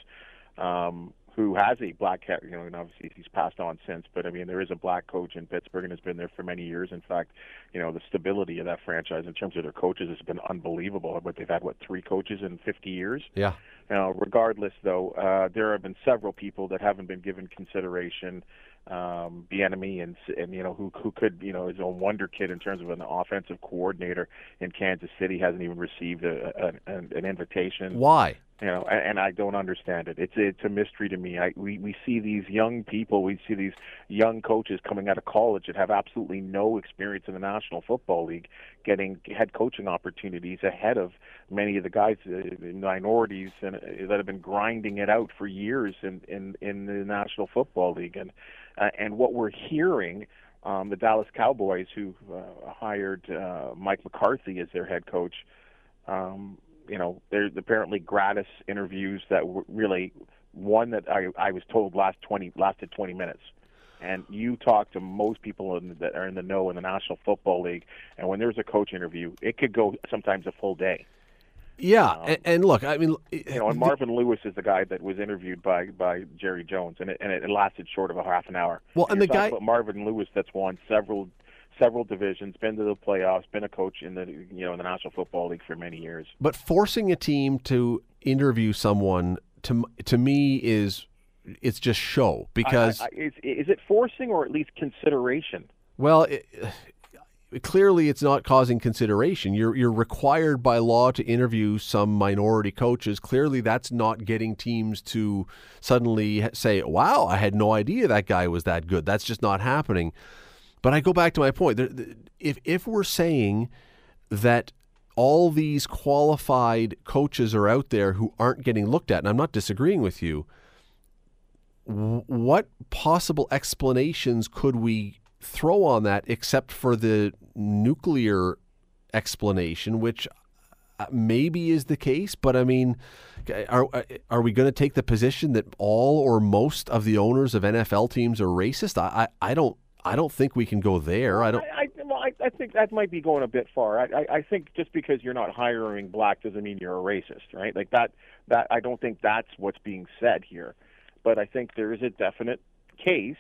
um, who has a black cat, you know, and obviously he's passed on since, but I mean, there is a black coach in Pittsburgh and has been there for many years. In fact, you know, the stability of that franchise in terms of their coaches has been unbelievable. But they've had what three coaches in 50 years. Yeah. Now, regardless, though, uh, there have been several people that haven't been given consideration. Um, Bieniemy and and you know who who could you know his own wonder kid in terms of an offensive coordinator in Kansas City hasn't even received a, a, an, an invitation. Why? You know, and, I don't understand it. It's it's a mystery to me. I we we see these young people, we see these young coaches coming out of college that have absolutely no experience in the National Football League, getting head coaching opportunities ahead of many of the guys, uh, minorities, and uh, that have been grinding it out for years in in in the National Football League. And uh, and what we're hearing. Um, the Dallas Cowboys, who uh, hired uh, Mike McCarthy as their head coach, um, you know, there's apparently gratis interviews that were really one that I, I was told last 20 lasted 20 minutes. And you talk to most people in, that are in the know in the National Football League, and when there's a coach interview, it could go sometimes a full day. Yeah, um, and, and, look, I mean, you know, and Marvin Lewis is the guy that was interviewed by by Jerry Jones, and it, and it lasted short of a half an hour. Well, and, and the guy Marvin Lewis that's won several several divisions, been to the playoffs, been a coach in the you know in the National Football League for many years. But forcing a team to interview someone to to me is it's just show because I, I, is, is it forcing or at least consideration? Well, it, clearly it's not causing consideration. You're you're required by law to interview some minority coaches. Clearly that's not getting teams to suddenly say, "Wow, I had no idea that guy was that good." That's just not happening. But I go back to my point. If if we're saying that all these qualified coaches are out there who aren't getting looked at, and I'm not disagreeing with you, what possible explanations could we throw on that except for the nuclear explanation, which uh, maybe is the case, but I mean, are are we going to take the position that all or most of the owners of NFL teams are racist? I I, I don't I don't think we can go there. I don't. I, I, well, I, I think that might be going a bit far. I, I, I think just because you're not hiring black doesn't mean you're a racist, right? Like that. That I don't think that's what's being said here but I think there is a definite case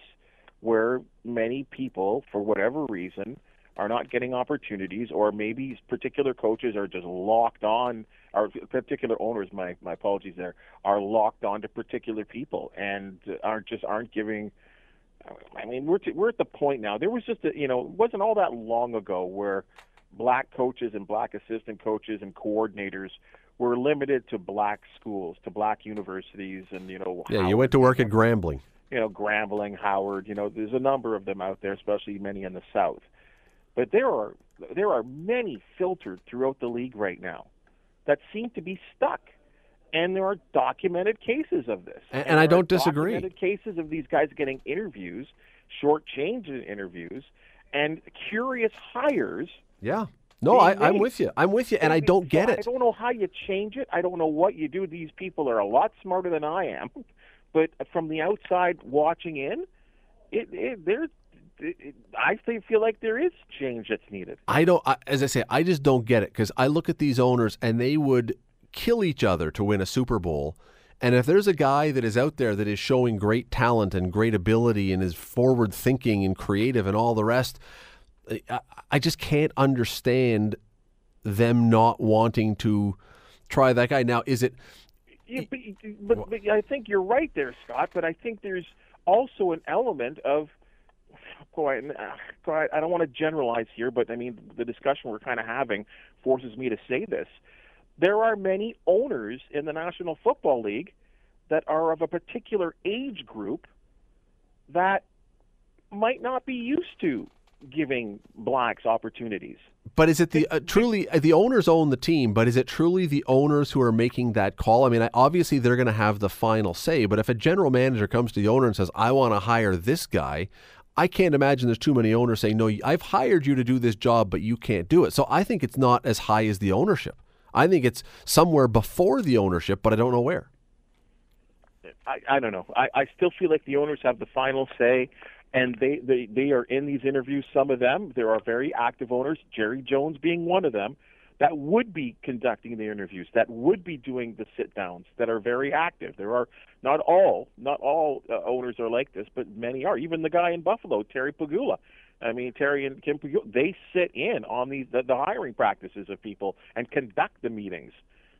where many people, for whatever reason, are not getting opportunities, or maybe particular coaches are just locked on, or particular owners, my my apologies there, are locked on to particular people and aren't just aren't giving. I mean, we're to, we're at the point now. There was just a, you know, it wasn't all that long ago where black coaches and black assistant coaches and coordinators were limited to black schools, to black universities, and you know. Yeah, Howard, you went to work at Grambling. You know, Grambling, Howard. You know, there's a number of them out there, especially many in the South. But there are there are many filtered throughout the league right now that seem to be stuck, and there are documented cases of this. And, and, and I don't disagree. Documented cases of these guys getting interviews, short change interviews, and curious hires. Yeah no, I, am with you. I'm with you, and I don't get it. I don't know how you change it. I don't know what you do. These people are a lot smarter than I am, but from the outside watching in, it, it there's I feel like there is change that's needed. I don't, as I say, I just don't get it because I look at these owners and they would kill each other to win a Super Bowl. And if there's a guy that is out there that is showing great talent and great ability and is forward thinking and creative and all the rest, I just can't understand them not wanting to try that guy. Now, is it? Yeah, but, but, but I think you're right there, Scott. But I think there's also an element of boy, I don't want to generalize here, but I mean the discussion we're kind of having forces me to say this. There are many owners in the National Football League that are of a particular age group that might not be used to giving blacks opportunities. But is it the uh, truly uh, the owners own the team? But is it truly the owners who are making that call? I mean, obviously they're going to have the final say. But if a general manager comes to the owner and says, "I want to hire this guy," I can't imagine there's too many owners saying, "No, I've hired you to do this job, but you can't do it." So I think it's not as high as the ownership. I think it's somewhere before the ownership, but I don't know where. I, I don't know. I, I still feel like the owners have the final say and they, they they are in these interviews. Some of them, there are very active owners, Jerry Jones being one of them, that would be conducting the interviews, that would be doing the sit downs, that are very active. There are not all, not all uh, owners are like this, but many are. Even the guy in Buffalo, Terry Pegula. I mean, Terry and Kim they sit in on these the, the hiring practices of people and conduct the meetings.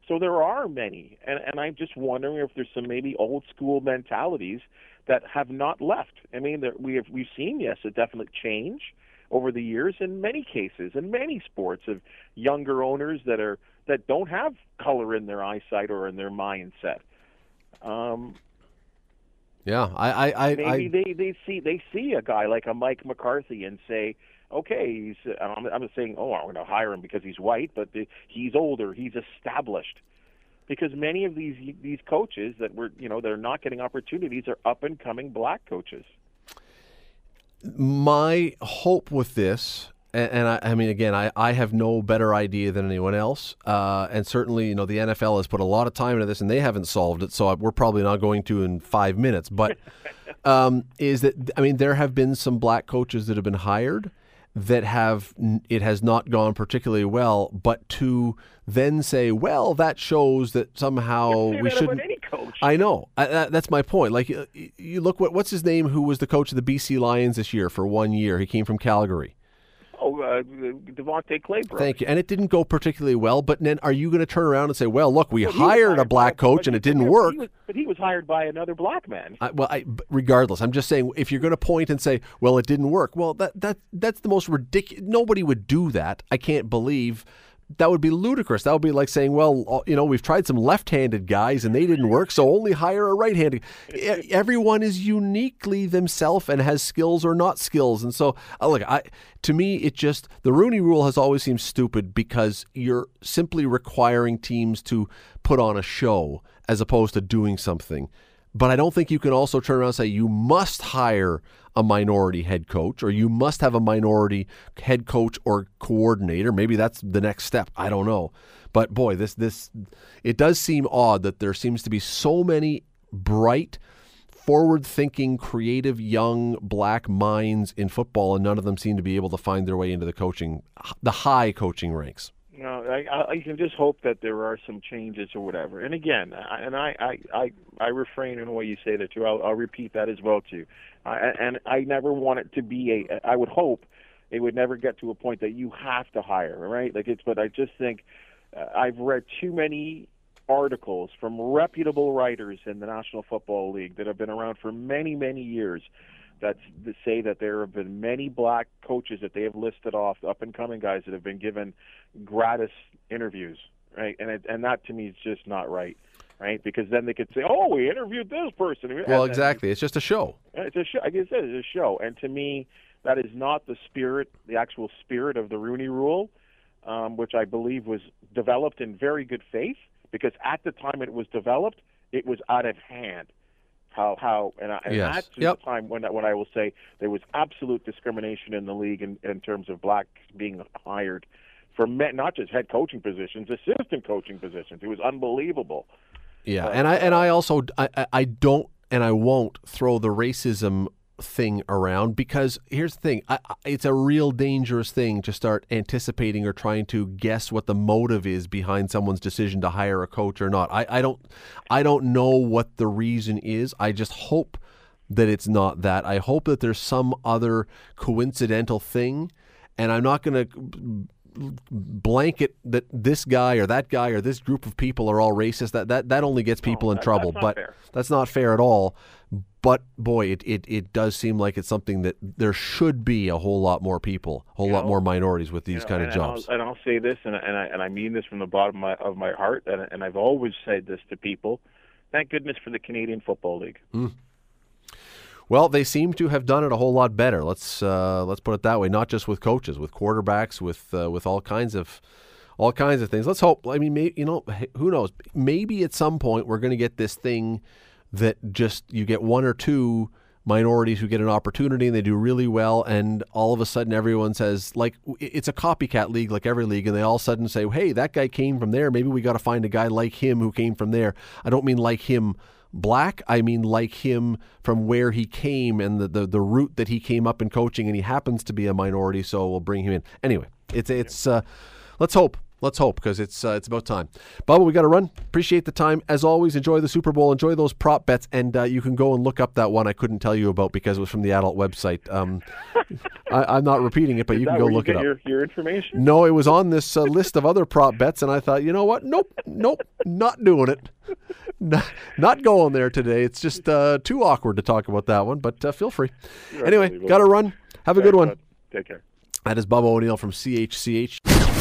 So there are many, and and I'm just wondering if there's some maybe old school mentalities that have not left. I mean, there, we have we've seen yes a definite change over the years in many cases in many sports of younger owners that are that don't have color in their eyesight or in their mindset. Um, yeah, I, I, I maybe I, they they see they see a guy like a Mike McCarthy and say, okay, he's I'm, I'm saying, oh, I'm going to hire him because he's white, but the, he's older, he's established because many of these these coaches that were you know they're not getting opportunities are up and coming black coaches. My hope with this, And, and I, I mean, again, I, I have no better idea than anyone else. Uh, and certainly, you know, the NFL has put a lot of time into this, and they haven't solved it. So we're probably not going to in five minutes. But um, is that I mean, there have been some black coaches that have been hired that have it has not gone particularly well, but to then say, well, that shows that somehow we shouldn't. I know I, that, that's my point. Like you look what what's his name? Who was the coach of the BC Lions this year for one year? He came from Calgary. Oh, uh, Devontae. Thank you. And it didn't go particularly well. But then, are you going to turn around and say, "Well, look, we well, hired a black by, coach and it didn't work"? He was, but he was hired by another black man. I, well, I, regardless, I'm just saying, if you're going to point and say, "Well, it didn't work," well, that that that's the most ridiculous. Nobody would do that. I can't believe that would be ludicrous. That would be like saying, well, uh, you know, we've tried some left-handed guys and they didn't work, so only hire a right-handed. Everyone is uniquely themselves and has skills or not skills, and so uh, look, I to me, it just the Rooney Rule has always seemed stupid because you're simply requiring teams to put on a show as opposed to doing something. But I don't think you can also turn around and say you must hire a minority head coach or you must have a minority head coach or coordinator. Maybe that's the next step. I don't know. But boy, this this it does seem odd that there seems to be so many bright, forward-thinking, creative young black minds in football and none of them seem to be able to find their way into the coaching the high coaching ranks. No, I, I can just hope that there are some changes or whatever. And again, I, and I, I, I, I refrain in the way you say that too. I'll, I'll repeat that as well too. I, and I never want it to be a. I would hope it would never get to a point that you have to hire, right? Like it's. But I just think uh, I've read too many articles from reputable writers in the National Football League that have been around for many, many years that say that there have been many black coaches that they have listed off, up and coming guys that have been given gratis interviews, right? And it, and that to me is just not right, right? Because then they could say, "Oh, we interviewed this person." Well, exactly. It's just a show. It's a show. Like I said, it's a show, and to me, that is not the spirit, the actual spirit of the Rooney Rule, um, which I believe was developed in very good faith. Because at the time it was developed, it was out of hand how how and, I, and yes. that's yep. the time when when I will say there was absolute discrimination in the league in, in terms of blacks being hired for men, not just head coaching positions, assistant coaching positions. It was unbelievable. Yeah, uh, and I and I also I I don't and I won't throw the racism thing around because here's the thing I, it's a real dangerous thing to start anticipating or trying to guess what the motive is behind someone's decision to hire a coach or not. I, I don't I don't know what the reason is. I just hope that it's not that. I hope that there's some other coincidental thing and I'm not going to blanket that this guy or that guy or this group of people are all racist that that, that only gets people in trouble but fair. that's not fair at all but boy it, it, it does seem like it's something that there should be a whole lot more people a whole you lot know, more minorities with these you know, kind and, of jobs and I'll, and I'll, say this and, and, I, and I mean this from the bottom of my, of my heart and, and I've always said this to people thank goodness for the Canadian Football League mm. Well, they seem to have done it a whole lot better. Let's uh, let's put it that way. Not just with coaches, with quarterbacks, with uh, with all kinds of all kinds of things. Let's hope. I mean, may, you know, who knows? Maybe at some point we're going to get this thing that just you get one or two minorities who get an opportunity and they do really well and all of a sudden everyone says like it's a copycat league like every league and they all of a sudden say hey that guy came from there maybe we got to find a guy like him who came from there i don't mean like him black. I mean, like him from where he came and the, the, the route that he came up in coaching, and he happens to be a minority, so we'll bring him in. Anyway, it's it's uh, let's hope. Let's hope because it's uh, it's about time. Bubba, we got to run. Appreciate the time as always. Enjoy the Super Bowl. Enjoy those prop bets, and uh, you can go and look up that one I couldn't tell you about because it was from the adult website. Um, I, am not repeating it, but Is you can go look it up. Your, your, information? No, it was on this uh, list of other prop bets, and I thought, you know what? Nope, nope, not doing it. Not, not going there today. It's just uh, too awkward to talk about that one. But uh, feel free. You're anyway, got to run. Have a good one. Take care. That is Bubba O'Neil from CHCH.